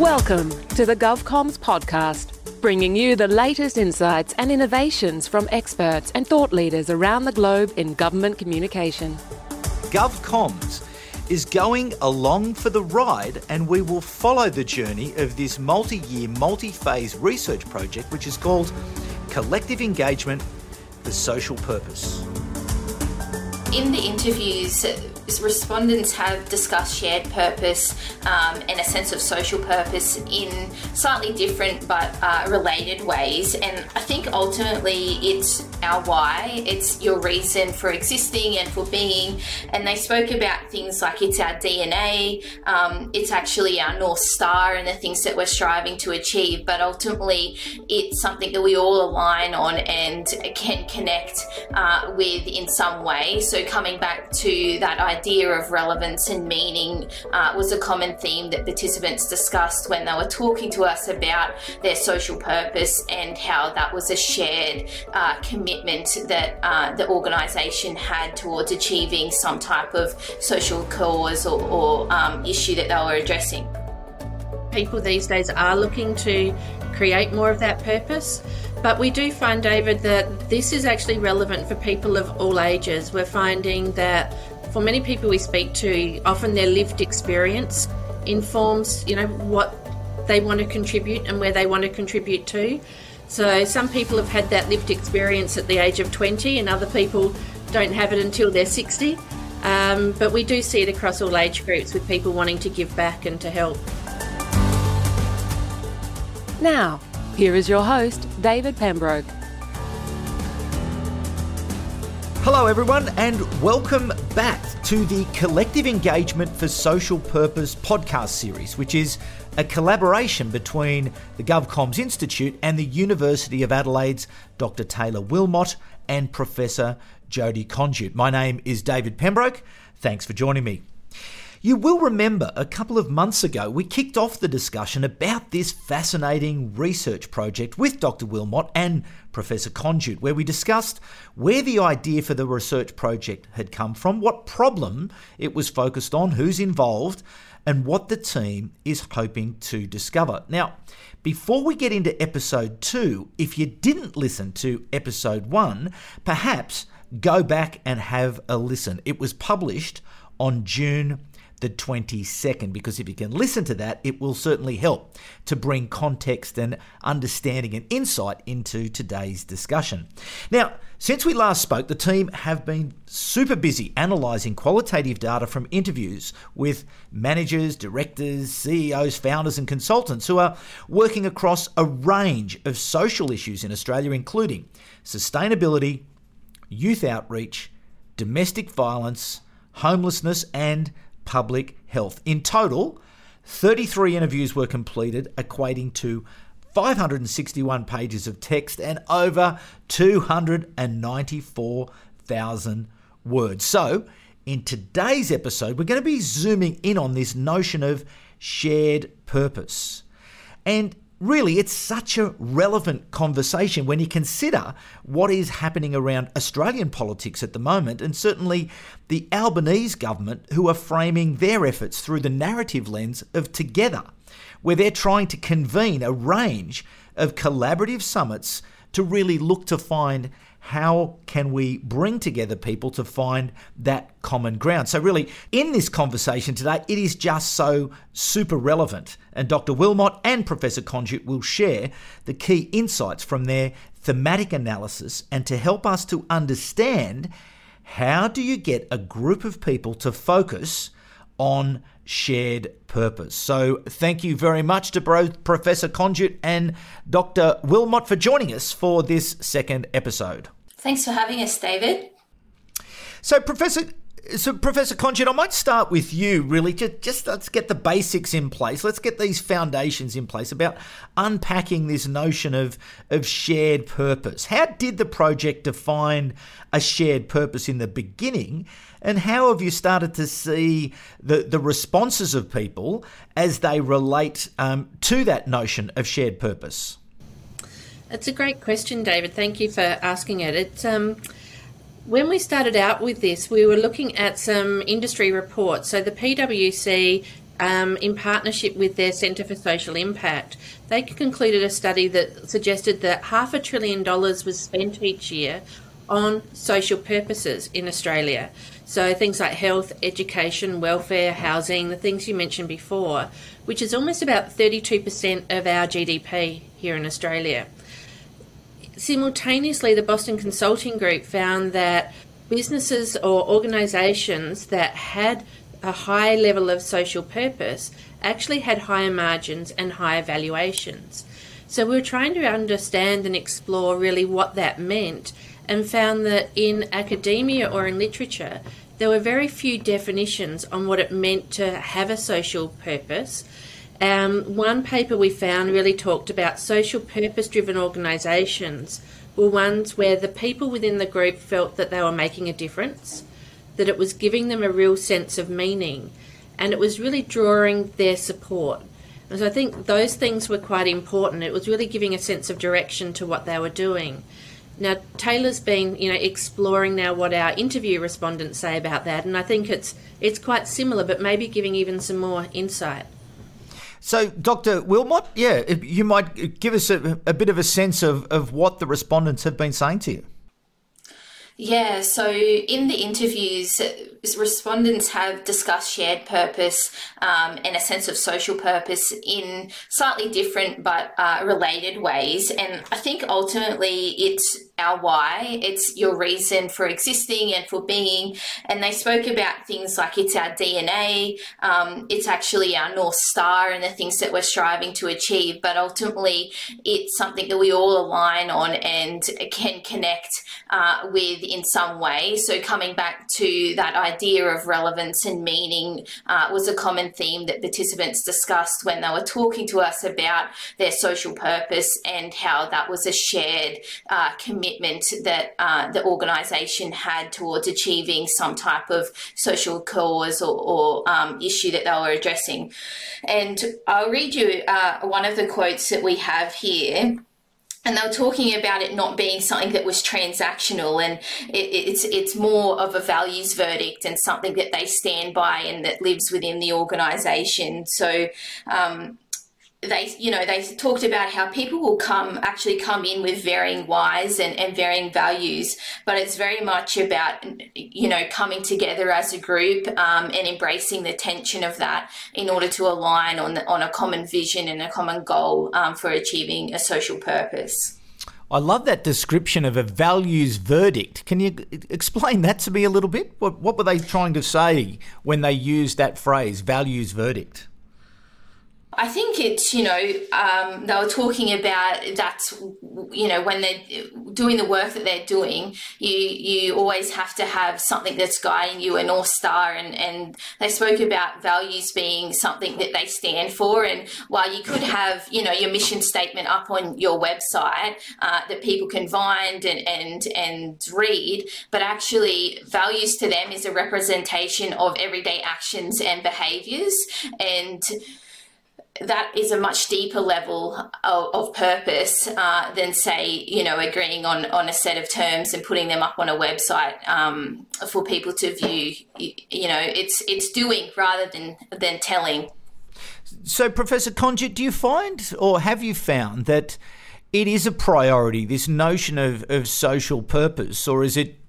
Welcome to the GovComms podcast, bringing you the latest insights and innovations from experts and thought leaders around the globe in government communication. GovComms is going along for the ride, and we will follow the journey of this multi year, multi phase research project, which is called Collective Engagement for Social Purpose. In the interviews, respondents have discussed shared purpose um, and a sense of social purpose in slightly different but uh, related ways. And I think ultimately it's our why, it's your reason for existing and for being. And they spoke about things like it's our DNA, um, it's actually our North Star and the things that we're striving to achieve. But ultimately, it's something that we all align on and can connect uh, with in some way. So coming back to that idea idea of relevance and meaning uh, was a common theme that participants discussed when they were talking to us about their social purpose and how that was a shared uh, commitment that uh, the organisation had towards achieving some type of social cause or, or um, issue that they were addressing. People these days are looking to create more of that purpose. But we do find, David, that this is actually relevant for people of all ages. We're finding that for many people we speak to, often their lived experience informs, you know, what they want to contribute and where they want to contribute to. So some people have had that lived experience at the age of 20 and other people don't have it until they're 60. Um, but we do see it across all age groups with people wanting to give back and to help. Now, here is your host, David Pembroke. Hello, everyone, and welcome back to the Collective Engagement for Social Purpose podcast series, which is a collaboration between the GovComms Institute and the University of Adelaide's Dr. Taylor Willmott and Professor Jodie Conduit. My name is David Pembroke. Thanks for joining me. You will remember a couple of months ago we kicked off the discussion about this fascinating research project with Dr. Willmott and Professor Conduit, where we discussed where the idea for the research project had come from, what problem it was focused on, who's involved, and what the team is hoping to discover. Now, before we get into episode two, if you didn't listen to episode one, perhaps go back and have a listen. It was published on June the 22nd, because if you can listen to that, it will certainly help to bring context and understanding and insight into today's discussion. Now, since we last spoke, the team have been super busy analysing qualitative data from interviews with managers, directors, CEOs, founders, and consultants who are working across a range of social issues in Australia, including sustainability, youth outreach, domestic violence, homelessness, and public health. In total, 33 interviews were completed, equating to 561 pages of text and over 294,000 words. So, in today's episode, we're going to be zooming in on this notion of shared purpose. And really, it's such a relevant conversation when you consider what is happening around Australian politics at the moment, and certainly the Albanese government, who are framing their efforts through the narrative lens of Together, where they're trying to convene a range of collaborative summits to really look to find how can we bring together people to find that common ground? So, really, in this conversation today, it is just so super relevant. And Dr. Willmott and Professor Conduit will share the key insights from their thematic analysis and to help us to understand how do you get a group of people to focus on shared purpose. So, thank you very much to both Professor Conduit and Dr. Willmott for joining us for this second episode. Thanks for having us, David. So, Professor. So, Professor Conduit, I might start with you. Really, just, just let's get the basics in place. Let's get these foundations in place about unpacking this notion of of shared purpose. How did the project define a shared purpose in the beginning, and how have you started to see the, the responses of people as they relate um, to that notion of shared purpose? It's a great question, David. Thank you for asking it. It's um, when we started out with this, we were looking at some industry reports. So the PwC um, in partnership with their Centre for Social Impact, they concluded a study that suggested that half a trillion dollars was spent each year on social purposes in Australia. So things like health, education, welfare, housing, the things you mentioned before, which is almost about 32% of our GDP here in Australia. Simultaneously, the Boston Consulting Group found that businesses or organisations that had a high level of social purpose actually had higher margins and higher valuations. So we were trying to understand and explore really what that meant and found that in academia or in literature, there were very few definitions on what it meant to have a social purpose. Um, one paper we found really talked about social purpose driven organisations were ones where the people within the group felt that they were making a difference, that it was giving them a real sense of meaning, and it was really drawing their support. And so I think those things were quite important. It was really giving a sense of direction to what they were doing. Now Taylor's been, you know, exploring now what our interview respondents say about that, and I think it's it's quite similar, but maybe giving even some more insight. So, Dr. Willmott, yeah, you might give us a, a bit of a sense of, of what the respondents have been saying to you. Yeah, so in the interviews, respondents have discussed shared purpose um, and a sense of social purpose in slightly different but uh, related ways. And I think ultimately it's our why, it's your reason for existing and for being. And they spoke about things like it's our DNA, um, it's actually our North Star and the things that we're striving to achieve. But ultimately, it's something that we all align on and can connect uh, with in some way. So, coming back to that idea of relevance and meaning uh, was a common theme that participants discussed when they were talking to us about their social purpose and how that was a shared uh, commitment commitment that uh, the organisation had towards achieving some type of social cause or, or um, issue that they were addressing. And I'll read you uh, one of the quotes that we have here and they were talking about it not being something that was transactional and it, it's it's more of a values verdict and something that they stand by and that lives within the organization so um, they you know they talked about how people will come actually come in with varying whys and, and varying values but it's very much about you know coming together as a group um, and embracing the tension of that in order to align on the, on a common vision and a common goal um, for achieving a social purpose I love that description of a values verdict. Can you explain that to me a little bit? What, what were they trying to say when they used that phrase, values verdict? I think it's, you know, um, they were talking about that, you know, when they're doing the work that they're doing, you you always have to have something that's guiding you, a North Star. And, and they spoke about values being something that they stand for. And while you could have, you know, your mission statement up on your website uh, that people can find and, and, and read, but actually, values to them is a representation of everyday actions and behaviors. And that is a much deeper level of, of purpose uh, than say you know agreeing on on a set of terms and putting them up on a website um, for people to view. You, you, know it's it's doing rather than than telling. So professor Conduit do you find or have you found that it is a priority this notion of, of social purpose or is it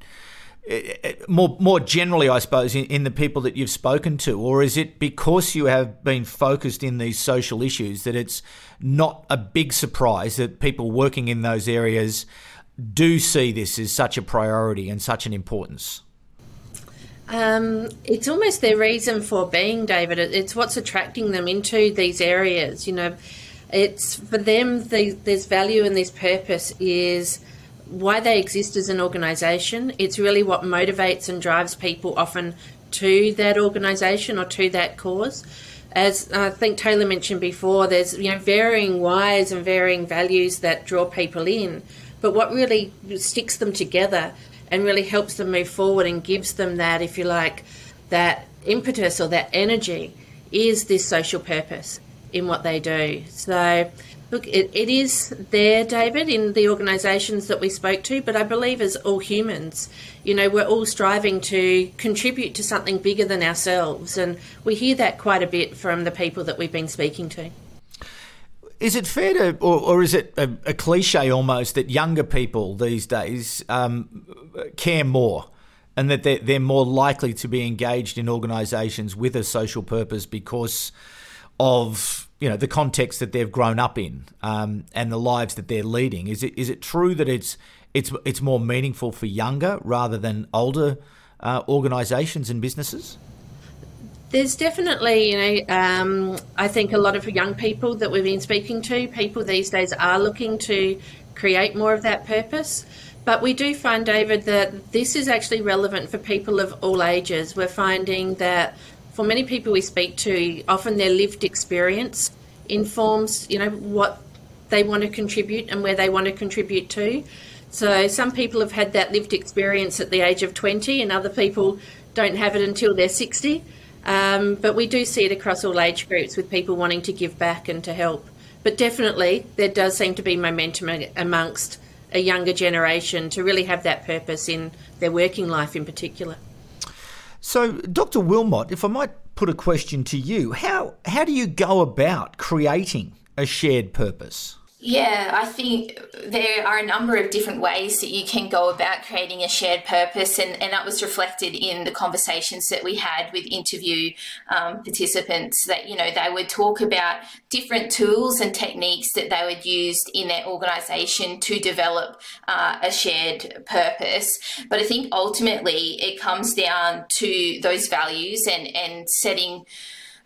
more more generally, I suppose, in, in, the people that you've spoken to, or is it because you have been focused in these social issues that it's not a big surprise that people working in those areas do see this as such a priority and such an importance? Um, it's almost their reason for being, David. It's what's attracting them into these areas. You know, it's for them. The, there's value and this purpose is why they exist as an organisation. It's really what motivates and drives people often to that organisation or to that cause. As I think Taylor mentioned before, there's you know varying whys and varying values that draw people in, but what really sticks them together and really helps them move forward and gives them that, if you like, that impetus or that energy is this social purpose. in what they do. So, look, it, it is there, David, in the organisations that we spoke to, but I believe as all humans, you know, we're all striving to contribute to something bigger than ourselves. And we hear that quite a bit from the people that we've been speaking to. Is it fair to, or, or is it a, a, cliche almost, that younger people these days um, care more and that they're, they're more likely to be engaged in organisations with a social purpose because of you know the context that they've grown up in um, and the lives that they're leading? Is it is it true that it's it's it's more meaningful for younger rather than older uh, organisations and businesses? There's definitely, you know, um, I think a lot of young people that we've been speaking to, people these days are looking to create more of that purpose. But we do find, David, that this is actually relevant for people of all ages. We're finding that for many people we speak to, often their lived experience informs, you know, what they want to contribute and where they want to contribute to. So some people have had that lived experience at the age of 20, and other people don't have it until they're 60. Um, but we do see it across all age groups with people wanting to give back and to help. But definitely, there does seem to be momentum amongst a younger generation to really have that purpose in their working life in particular. So, Dr. Willmott, if I might put a question to you, how, how do you go about creating a shared purpose? Yeah, I think there are a number of different ways that you can go about creating a shared purpose, and, and that was reflected in the conversations that we had with interview um, participants. That you know they would talk about different tools and techniques that they would use in their organisation to develop uh, a shared purpose. But I think ultimately it comes down to those values and and setting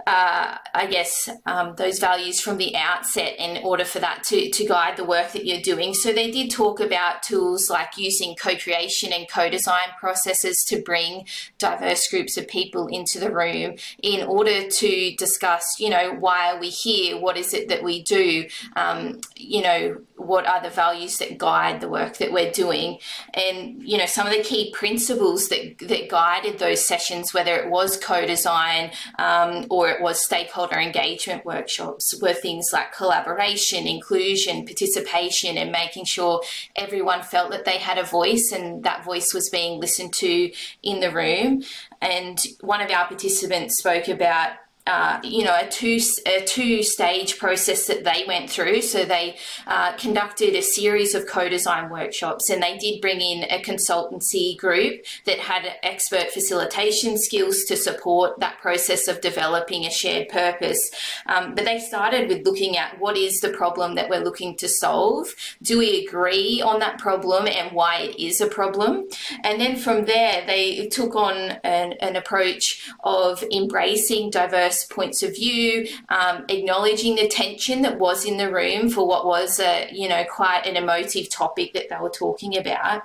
uh, I guess, um, those values from the outset in order for that to, to guide the work that you're doing. So they did talk about tools like using co-creation and co-design processes to bring diverse groups of people into the room in order to discuss, you know, why are we here? What is it that we do? Um, you know, what are the values that guide the work that we're doing? And, you know, some of the key principles that, that guided those sessions, whether it was co-design um, or it was stakeholder engagement workshops were things like collaboration, inclusion, participation, and making sure everyone felt that they had a voice and that voice was being listened to in the room. And one of our participants spoke about uh, you know, a two a two stage process that they went through. So they uh, conducted a series of co-design workshops, and they did bring in a consultancy group that had expert facilitation skills to support that process of developing a shared purpose. Um, but they started with looking at what is the problem that we're looking to solve. Do we agree on that problem and why it is a problem? And then from there, they took on an, an approach of embracing diverse diverse points of view, um, acknowledging the tension that was in the room for what was a, you know, quite an emotive topic that they were talking about.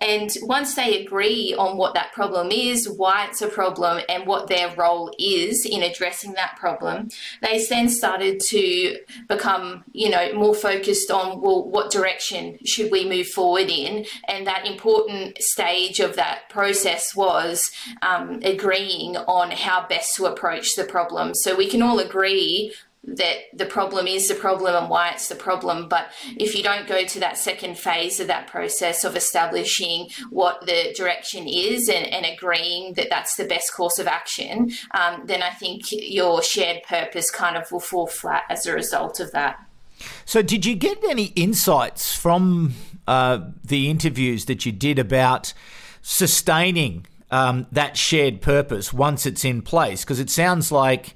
And once they agree on what that problem is, why it's a problem, and what their role is in addressing that problem, they then started to become, you know, more focused on, well, what direction should we move forward in? And that important stage of that process was um, agreeing on how best to approach the problem problem. So we can all agree that the problem is the problem and why it's the problem. But if you don't go to that second phase of that process of establishing what the direction is and, and agreeing that that's the best course of action, um, then I think your shared purpose kind of will fall flat as a result of that. So, did you get any insights from uh, the interviews that you did about sustaining um, that shared purpose once it's in place? Because it sounds like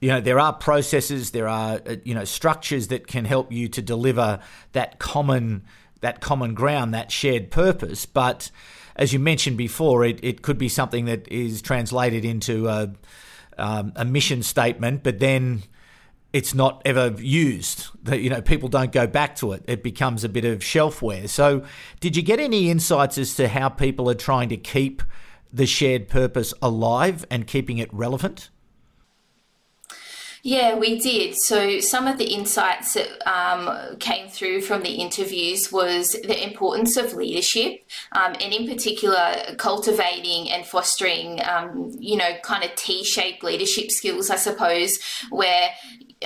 you know there are processes, there are uh, you know structures that can help you to deliver that common that common ground, that shared purpose. But as you mentioned before, it, it could be something that is translated into a, um, a mission statement, but then it's not ever used. That you know people don't go back to it. It becomes a bit of shelfware. So, did you get any insights as to how people are trying to keep the shared purpose alive and keeping it relevant? Yeah, we did. So, some of the insights that um, came through from the interviews was the importance of leadership, um, and in particular, cultivating and fostering, um, you know, kind of T shaped leadership skills, I suppose, where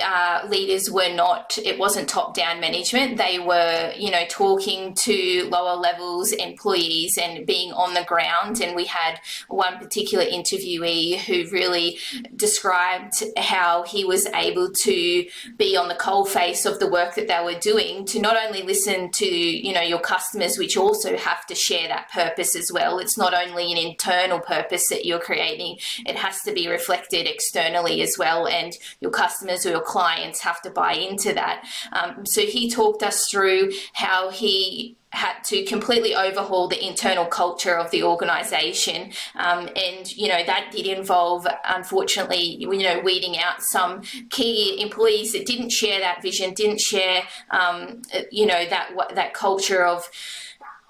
uh, leaders were not, it wasn't top down management. They were, you know, talking to lower levels employees and being on the ground. And we had one particular interviewee who really described how he was able to be on the coal face of the work that they were doing to not only listen to, you know, your customers, which also have to share that purpose as well. It's not only an internal purpose that you're creating, it has to be reflected externally as well. And your customers or your clients have to buy into that. Um, so he talked us through how he had to completely overhaul the internal culture of the organization um, and you know that did involve unfortunately you know weeding out some key employees that didn't share that vision didn't share um, you know that that culture of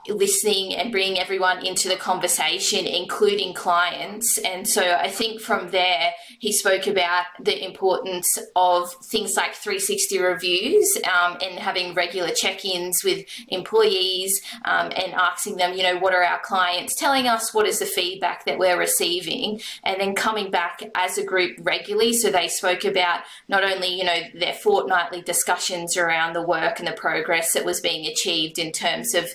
listening and bringing everyone into the conversation, including clients. And so I think from there, he spoke about the importance of things like 360 reviews um, and having regular check ins with employees um, and asking them, you know, what are our clients telling us? What is the feedback that we're receiving? And then coming back as a group regularly. So they spoke about not only, you know, their fortnightly discussions around the work and the progress that was being achieved in terms of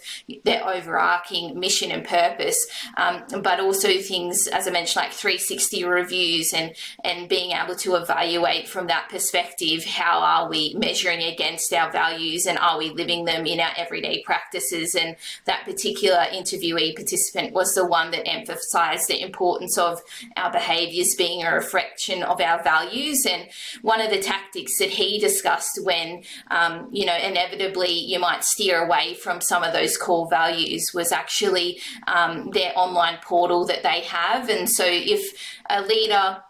their overarching mission and purpose, um, but also things, as I mentioned, like 360 reviews and, and being able to evaluate from that perspective how are we measuring against our values and are we living them in our everyday practices. And that particular interviewee participant was the one that emphasized the importance of our behaviors being a reflection of our values. And one of the tactics that he discussed when, um, you know, inevitably you might steer away from some of those core values values was actually um, their online portal that they have. And so if a leader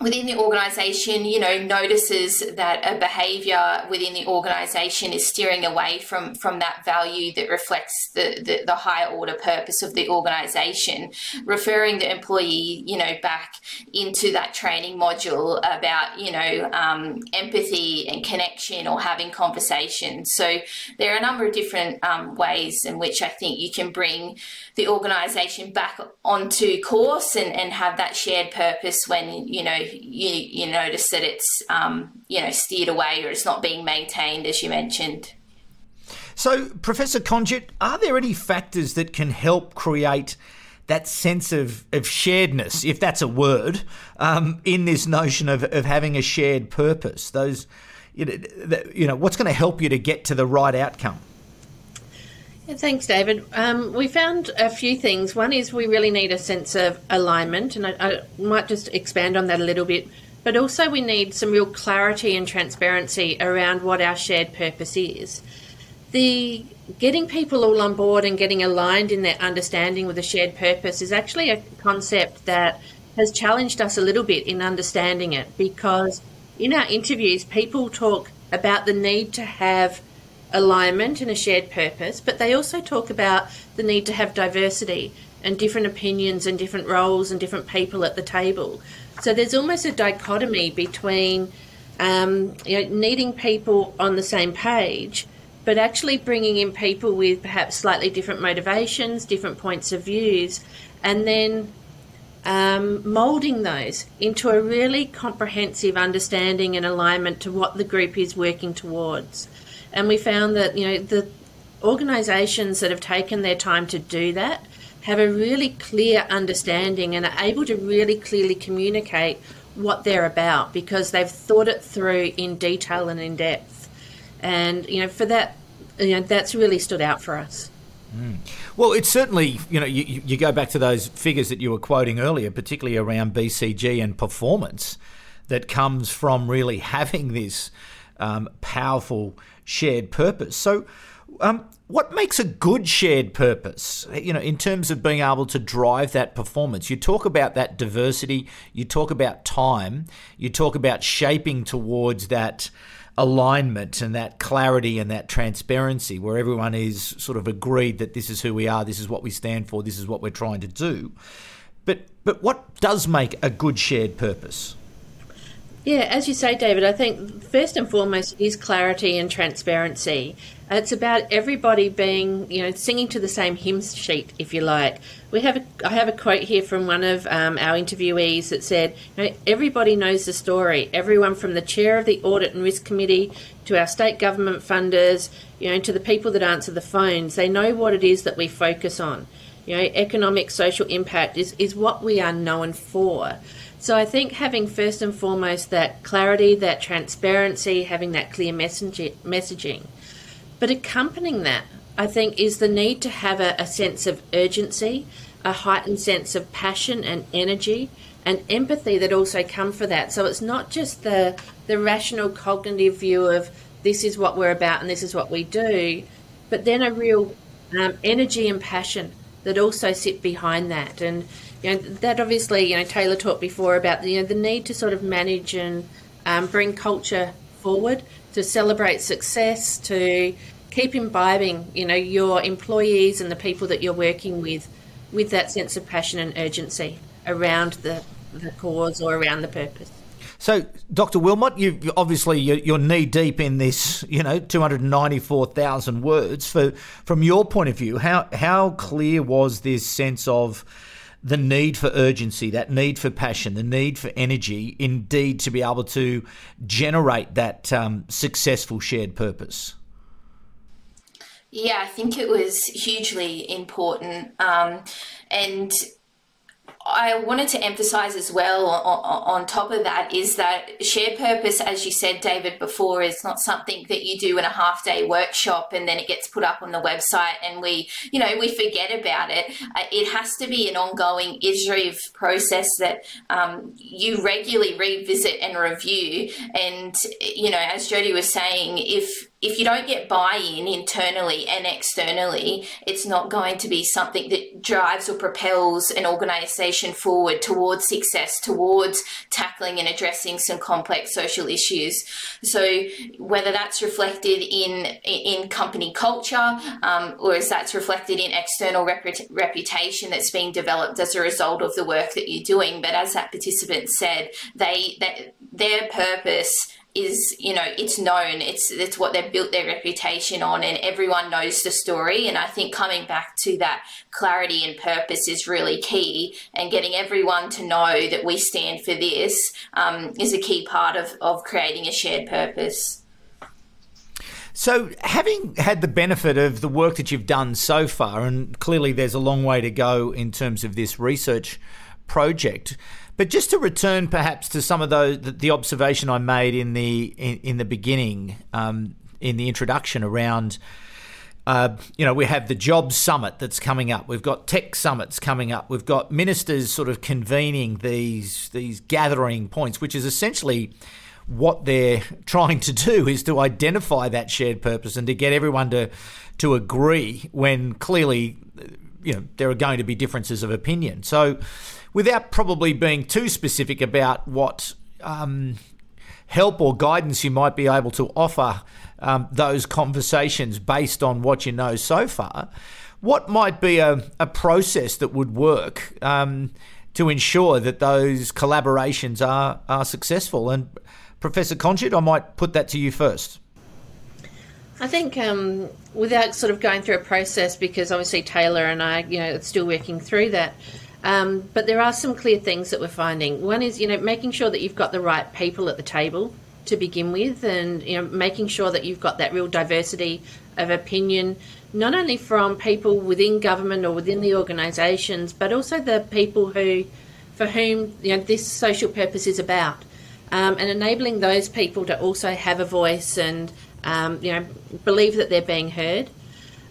within the organization, you know, notices that a behavior within the organization is steering away from, from that value that reflects the, the, the higher order purpose of the organization, referring the employee, you know, back into that training module about, you know, um, empathy and connection or having conversations. So there are a number of different um, ways in which I think you can bring the organization back onto course and, and have that shared purpose when, you know, you, you notice that it's um, you know steered away or it's not being maintained, as you mentioned. So, Professor Conduit, are there any factors that can help create that sense of, of sharedness, if that's a word, um, in this notion of, of having a shared purpose? Those, you know, you know what's going to help you to get to the right outcome? Thanks, David. Um, we found a few things. One is we really need a sense of alignment, and I, I, might just expand on that a little bit. But also, we need some real clarity and transparency around what our shared purpose is. The getting people all on board and getting aligned in their understanding with a shared purpose is actually a concept that has challenged us a little bit in understanding it because in our interviews, people talk about the need to have alignment and a shared purpose, but they also talk about the need to have diversity and different opinions and different roles and different people at the table. So there's almost a dichotomy between um, you know, needing people on the same page, but actually bringing in people with perhaps slightly different motivations, different points of views, and then um, moulding those into a really comprehensive understanding and alignment to what the group is working towards. And we found that, you know, the organisations that have taken their time to do that have a really clear understanding and are able to really clearly communicate what they're about because they've thought it through in detail and in depth. And, you know, for that, you know, that's really stood out for us. Mm. Well, it's certainly, you know, you, you go back to those figures that you were quoting earlier, particularly around BCG and performance, that comes from really having this um, powerful shared purpose. So, um, what makes a good shared purpose? You know, in terms of being able to drive that performance, you talk about that diversity, you talk about time, you talk about shaping towards that alignment and that clarity and that transparency where everyone is sort of agreed that this is who we are, this is what we stand for, this is what we're trying to do. But but what does make a good shared purpose? Yeah, as you say, David, I think first and foremost is clarity and transparency. It's about everybody being, you know, singing to the same hymn sheet, if you like. We have, a, I have a quote here from one of um, our interviewees that said, you know, everybody knows the story. Everyone from the chair of the audit and risk committee to our state government funders, you know, to the people that answer the phones, they know what it is that we focus on. You know, economic social impact is, is what we are known for. So I think having first and foremost that clarity, that transparency, having that clear messaging but accompanying that, I think, is the need to have a, a sense of urgency, a heightened sense of passion and energy and empathy that also come for that. So it's not just the the rational cognitive view of this is what we're about and this is what we do, but then a real um, energy and passion that also sit behind that. And you know that obviously you know Taylor talked before about the, you know the need to sort of manage and um, bring culture forward to celebrate success, to keep imbibing, you know, your employees and the people that you're working with with that sense of passion and urgency around the, the cause or around the purpose. So, Dr. Willmott, you obviously you're knee deep in this. You know, two hundred ninety-four thousand words. For from your point of view, how how clear was this sense of the need for urgency, that need for passion, the need for energy, indeed, to be able to generate that um, successful shared purpose? Yeah, I think it was hugely important. Um, and I wanted to emphasize as well on, on, top of that is that shared purpose, as you said, David, before, is not something that you do in a half day workshop and then it gets put up on the website and we, you know, we forget about it. Uh, it has to be an ongoing iterative process that um, you regularly revisit and review. And, you know, as Jodie was saying, if if you don't get buy-in internally and externally, it's not going to be something that drives or propels an organization forward towards success, towards tackling and addressing some complex social issues. So whether that's reflected in in company culture, um, or as that's reflected in external reputation that's being developed as a result of the work that you're doing, but as that participant said, they that their purpose is you know it's known it's it's what they've built their reputation on and everyone knows the story. And i think coming back to that clarity and purpose is really key and getting everyone to know that we stand for this um, is a key part of of creating a shared purpose. So, having had the benefit of the work that you've done so far, and clearly there's a long way to go in terms of this research project, but just to return, perhaps, to some of those the observation I made in the in, in the beginning, um, in the introduction around. Uh, you know, we have the jobs summit that's coming up. We've got tech summits coming up. We've got ministers sort of convening these these gathering points, which is essentially what they're trying to do is to identify that shared purpose and to get everyone to to agree when clearly you know there are going to be differences of opinion. So without probably being too specific about what um, help or guidance you might be able to offer um, those conversations based on what you know so far, what might be a, a process that would work um, to ensure that those collaborations are, are successful? And Professor Conduit, I might put that to you first. I think um, without sort of going through a process, because obviously Taylor and I, you know, still working through that. Um, but there are some clear things that we're finding. One is, you know, making sure that you've got the right people at the table to begin with, and you know, making sure that you've got that real diversity of opinion, not only from people within government or within the organisations, but also the people who, for whom you know this social purpose is about, um, and enabling those people to also have a voice and um, you know believe that they're being heard.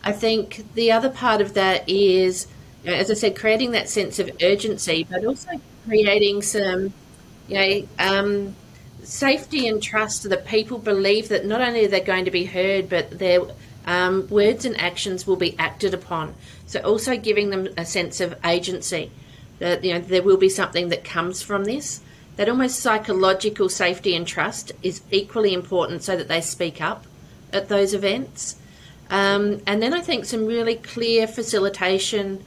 I think the other part of that is as I said, creating that sense of urgency, but also creating some, you know, um, safety and trust so that people believe that not only are they going to be heard, but their um, words and actions will be acted upon. So also giving them a sense of agency that you know there will be something that comes from this. That almost psychological safety and trust is equally important, so that they speak up at those events. Um, and then I think some really clear facilitation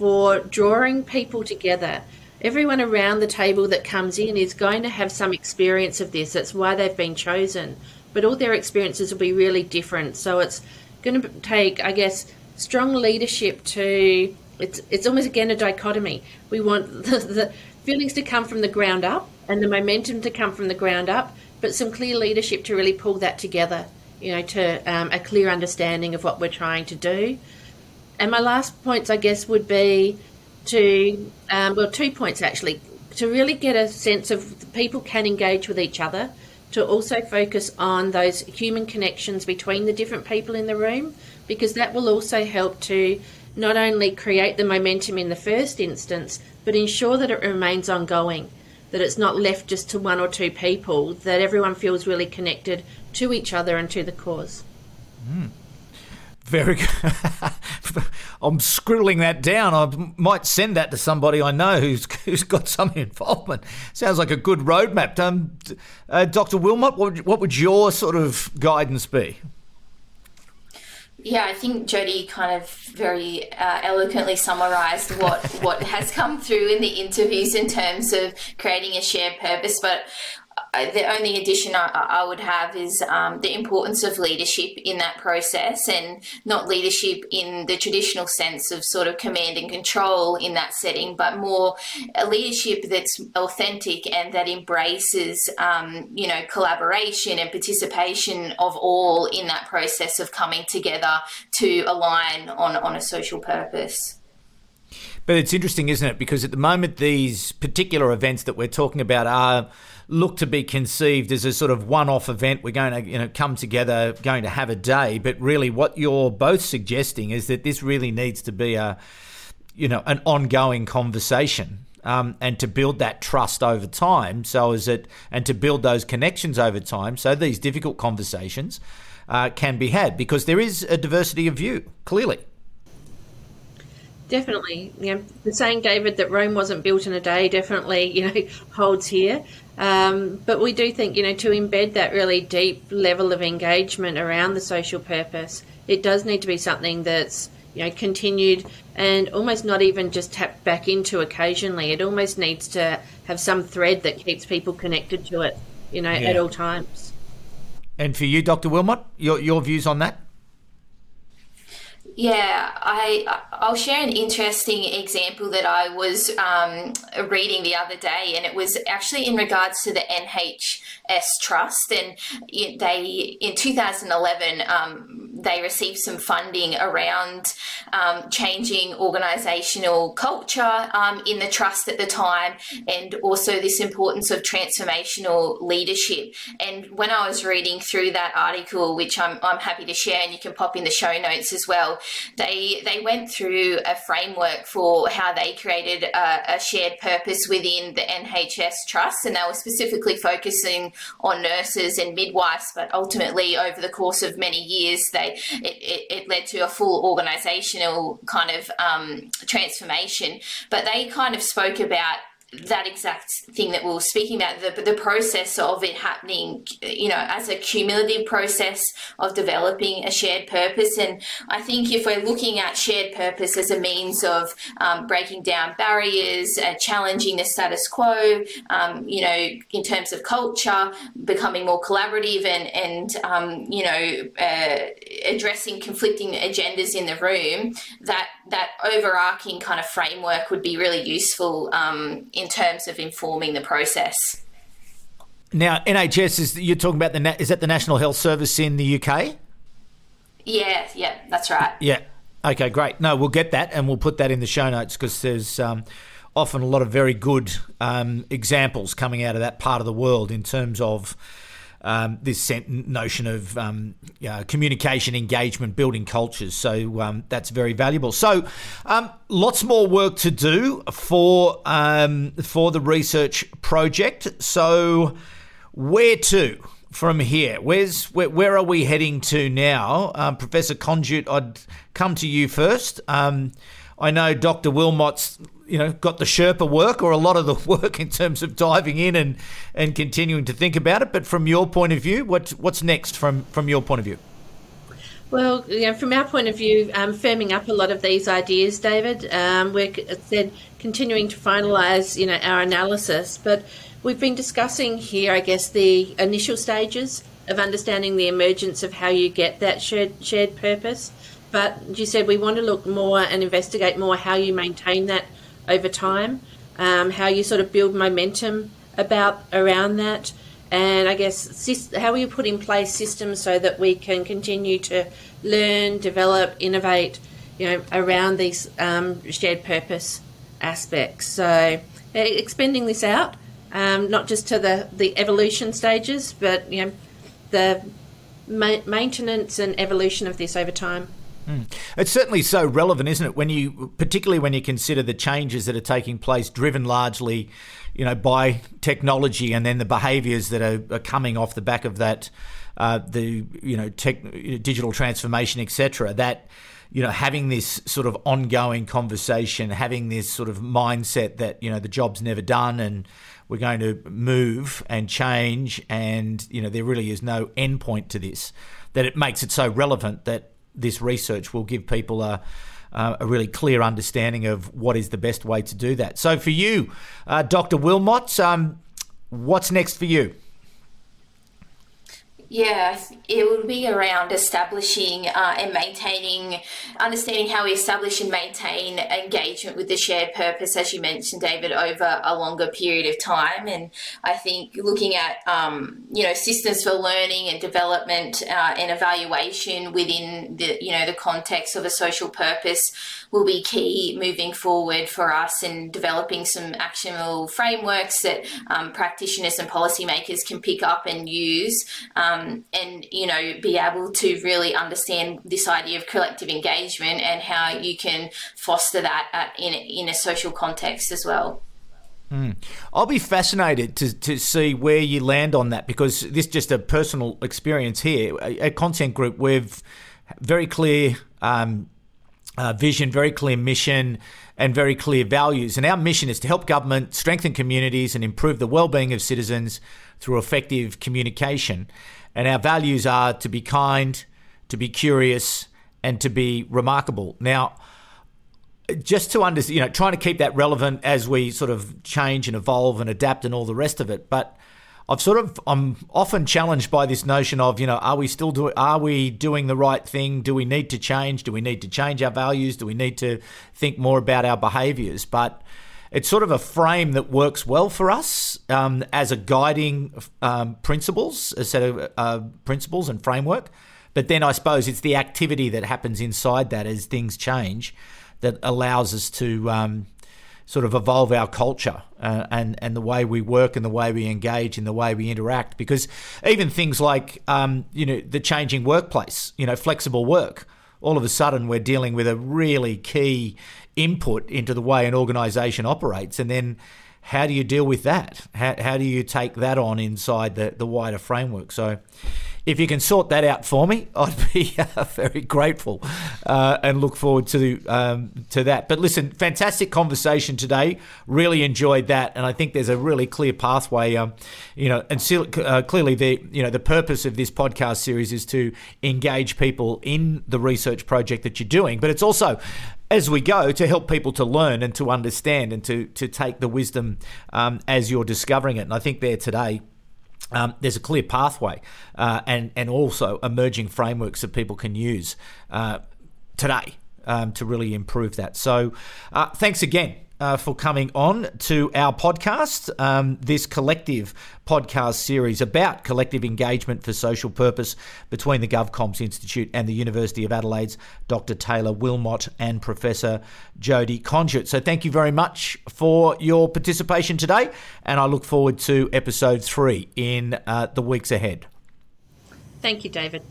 for drawing people together. everyone around the table that comes in is going to have some experience of this. That's why they've been chosen. But all their experiences will be really different. So it's going to take, I guess, strong leadership to. It's, it's almost again a dichotomy. We want the, the feelings to come from the ground up and the momentum to come from the ground up, but some clear leadership to really pull that together, you know, to um, a clear understanding of what we're trying to do. And my last points, I guess, would be to, um, well, two points actually, to really get a sense of people can engage with each other, to also focus on those human connections between the different people in the room, because that will also help to not only create the momentum in the first instance, but ensure that it remains ongoing, that it's not left just to one or two people, that everyone feels really connected to each other and to the cause. Mm. Very good. I'm scribbling that down. I might send that to somebody I know who's who's got some involvement. Sounds like a good roadmap. Um, uh, Dr. Willmott, what, what would your sort of guidance be? Yeah, I think Jodie kind of very uh, eloquently summarised what what has come through in the interviews in terms of creating a shared purpose. But the only addition I, I, would have is um, the importance of leadership in that process and not leadership in the traditional sense of sort of command and control in that setting, but more a leadership that's authentic and that embraces, um, you know, collaboration and participation of all in that process of coming together to align on, on a social purpose. But it's interesting, isn't it? Because at the moment, these particular events that we're talking about are look to be conceived as a sort of one-off event. We're going to you know come together, going to have a day, but really what you're both suggesting is that this really needs to be a you know an ongoing conversation. Um, and to build that trust over time, so as it, and to build those connections over time, so these difficult conversations uh, can be had because there is a diversity of view, clearly. Definitely, you know, the saying, David, that Rome wasn't built in a day, definitely, you know, holds here. Um, but we do think, you know, to embed that really deep level of engagement around the social purpose, it does need to be something that's, you know, continued and almost not even just tapped back into occasionally. It almost needs to have some thread that keeps people connected to it, you know, yeah. at all times. And for you, Dr. Willmott, your, your views on that? Yeah, I I'll share an interesting example that I was um, reading the other day, and it was actually in regards to the NHS Trust, and they in 2011 um, they received some funding around um, changing organisational culture um, in the trust at the time, and also this importance of transformational leadership. And when I was reading through that article, which I'm, I'm happy to share, and you can pop in the show notes as well, they they went through a framework for how they created a, a shared purpose within the NHS Trust, and they were specifically focusing on nurses and midwives, but ultimately over the course of many years, they it, it, it led to a full organizational kind of um, transformation. But they kind of spoke about that exact thing that we were speaking about the, the process of it happening you know as a cumulative process of developing a shared purpose. And i think if we're looking at shared purpose as a means of um, breaking down barriers uh, challenging the status quo um, you know in terms of culture becoming more collaborative and and um, you know uh, addressing conflicting agendas in the room that that overarching kind of framework would be really useful um, in terms of informing the process. Now, NHS is you're talking about the is that the National Health Service in the UK? Yeah, yeah, that's right. Yeah. Okay, great. No, we'll get that and we'll put that in the show notes because there's um, often a lot of very good um, examples coming out of that part of the world in terms of um, this notion of um, communication, engagement, building cultures. So um, that's very valuable. So um, lots more work to do for um, for the research project. So where to? From here, where's where, where are we heading to now, um, Professor Conduit? I'd come to you first. I know Dr. Willmott's you know got the Sherpa work or a lot of the work in terms of diving in and and continuing to think about it. But from your point of view, what what's next from from your point of view? Well, you know, from our point of view, um, firming up a lot of these ideas, David. Um, we're said continuing to finalise, you know, our analysis, but we've been discussing here, I guess, the initial stages of understanding the emergence of how you get that shared shared purpose. But you said we want to look more and investigate more how you maintain that over time, um, how you sort of build momentum about around that and I guess how we put in place systems so that we can continue to learn, develop, innovate, you know, around these um, shared purpose aspects. So expanding this out, um, not just to the, the evolution stages, but you know, the ma- maintenance and evolution of this over time. Mm. It's certainly so relevant, isn't it? When you, particularly when you consider the changes that are taking place, driven largely you know, by technology and then the behaviours that are, are, coming off the back of that, uh, the you know, tech, digital transformation, etc. That you know, having this sort of ongoing conversation, having this sort of mindset that you know the job's never done and we're going to move and change, and you know there really is no end point to this. That it makes it so relevant that this research will give people a a really clear understanding of what is the best way to do that. So, for you, uh, Dr. Willmott, um, what's next for you? Yeah, it would be around establishing uh, and maintaining, understanding how we establish and maintain engagement with the shared purpose, as you mentioned, David, over a longer period of time. And I think looking at, um, you know, systems for learning and development uh, and evaluation within the, you know, the context of a social purpose will be key moving forward for us in developing some actionable frameworks that um, practitioners and policymakers can pick up and use. Um, um, and you know be able to really understand this idea of collective engagement and how you can foster that at, in in a social context as well. Mm. I'll be fascinated to, to see where you land on that because this is just a personal experience here. At Content Group, we've very clear um, uh, vision, very clear mission, and very clear values. And our mission is to help government strengthen communities and improve the well-being of citizens through effective communication. And our values are to be kind, to be curious, and to be remarkable. Now, just to understand, you know, trying to keep that relevant as we sort of change and evolve and adapt and all the rest of it. But I've sort of I'm often challenged by this notion of you know are we still doing are we doing the right thing? Do we need to change? Do we need to change our values? Do we need to think more about our behaviours? But it's sort of a frame that works well for us um, as a guiding um, principles, a set of uh, principles and framework. But then I suppose it's the activity that happens inside that as things change that allows us to um, sort of evolve our culture uh, and and the way we work and the way we engage and the way we interact. Because even things like um, you know the changing workplace, you know, flexible work. All of a sudden, we're dealing with a really key input into the way an organisation operates, and then how do you deal with that? How, how do you take that on inside the, the wider framework? So, if you can sort that out for me, I'd be uh, very grateful uh, and look forward to um, to that. But listen, fantastic conversation today. Really enjoyed that, and I think there's a really clear pathway. Um, you know, and uh, clearly the you know the purpose of this podcast series is to engage people in the research project that you're doing, but it's also as we go to help people to learn and to understand and to to take the wisdom um, as you're discovering it. And I think there today um, there's a clear pathway uh, and and also emerging frameworks that people can use uh, today um, to really improve that. So, uh, thanks again uh, for coming on to our podcast, um, this collective podcast series about collective engagement for social purpose between the GovComms Institute and the University of Adelaide's Dr. Taylor Willmott and Professor Jodie Conduit. So thank you very much for your participation today, and I look forward to episode three in uh, the weeks ahead. Thank you, David.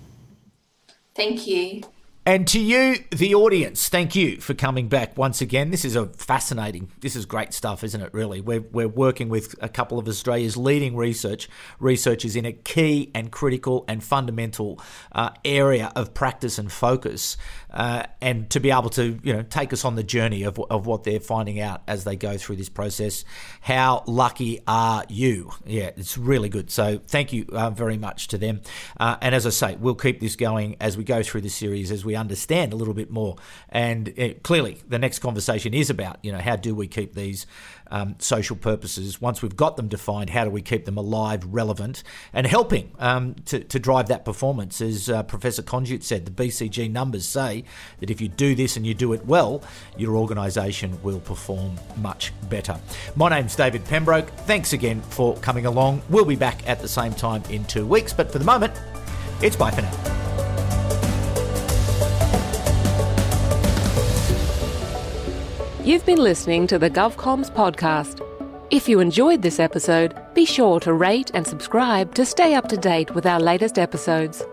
Thank you. And to you, the audience, thank you for coming back once again. This is a fascinating, this is great stuff, isn't it, really? We're, we're working with a couple of Australia's leading research researchers in a key and critical and fundamental uh, area of practice and focus. Uh, and to be able to, you know, take us on the journey of, of what they're finding out as they go through this process. How lucky are you? Yeah, it's really good. So thank you uh, very much to them. Uh, and as I say, we'll keep this going as we go through the series, as we understand a little bit more. And uh, clearly, the next conversation is about, you know, how do we keep these um, social purposes. Once we've got them defined, how do we keep them alive, relevant, and helping um, to, to drive that performance? As uh, Professor Conduit said, the BCG numbers say that if you do this and you do it well, your organisation will perform much better. My name's David Pembroke. Thanks again for coming along. We'll be back at the same time in two weeks, but for the moment, it's bye for now. You've been listening to the GovComms podcast. If you enjoyed this episode, be sure to rate and subscribe to stay up to date with our latest episodes.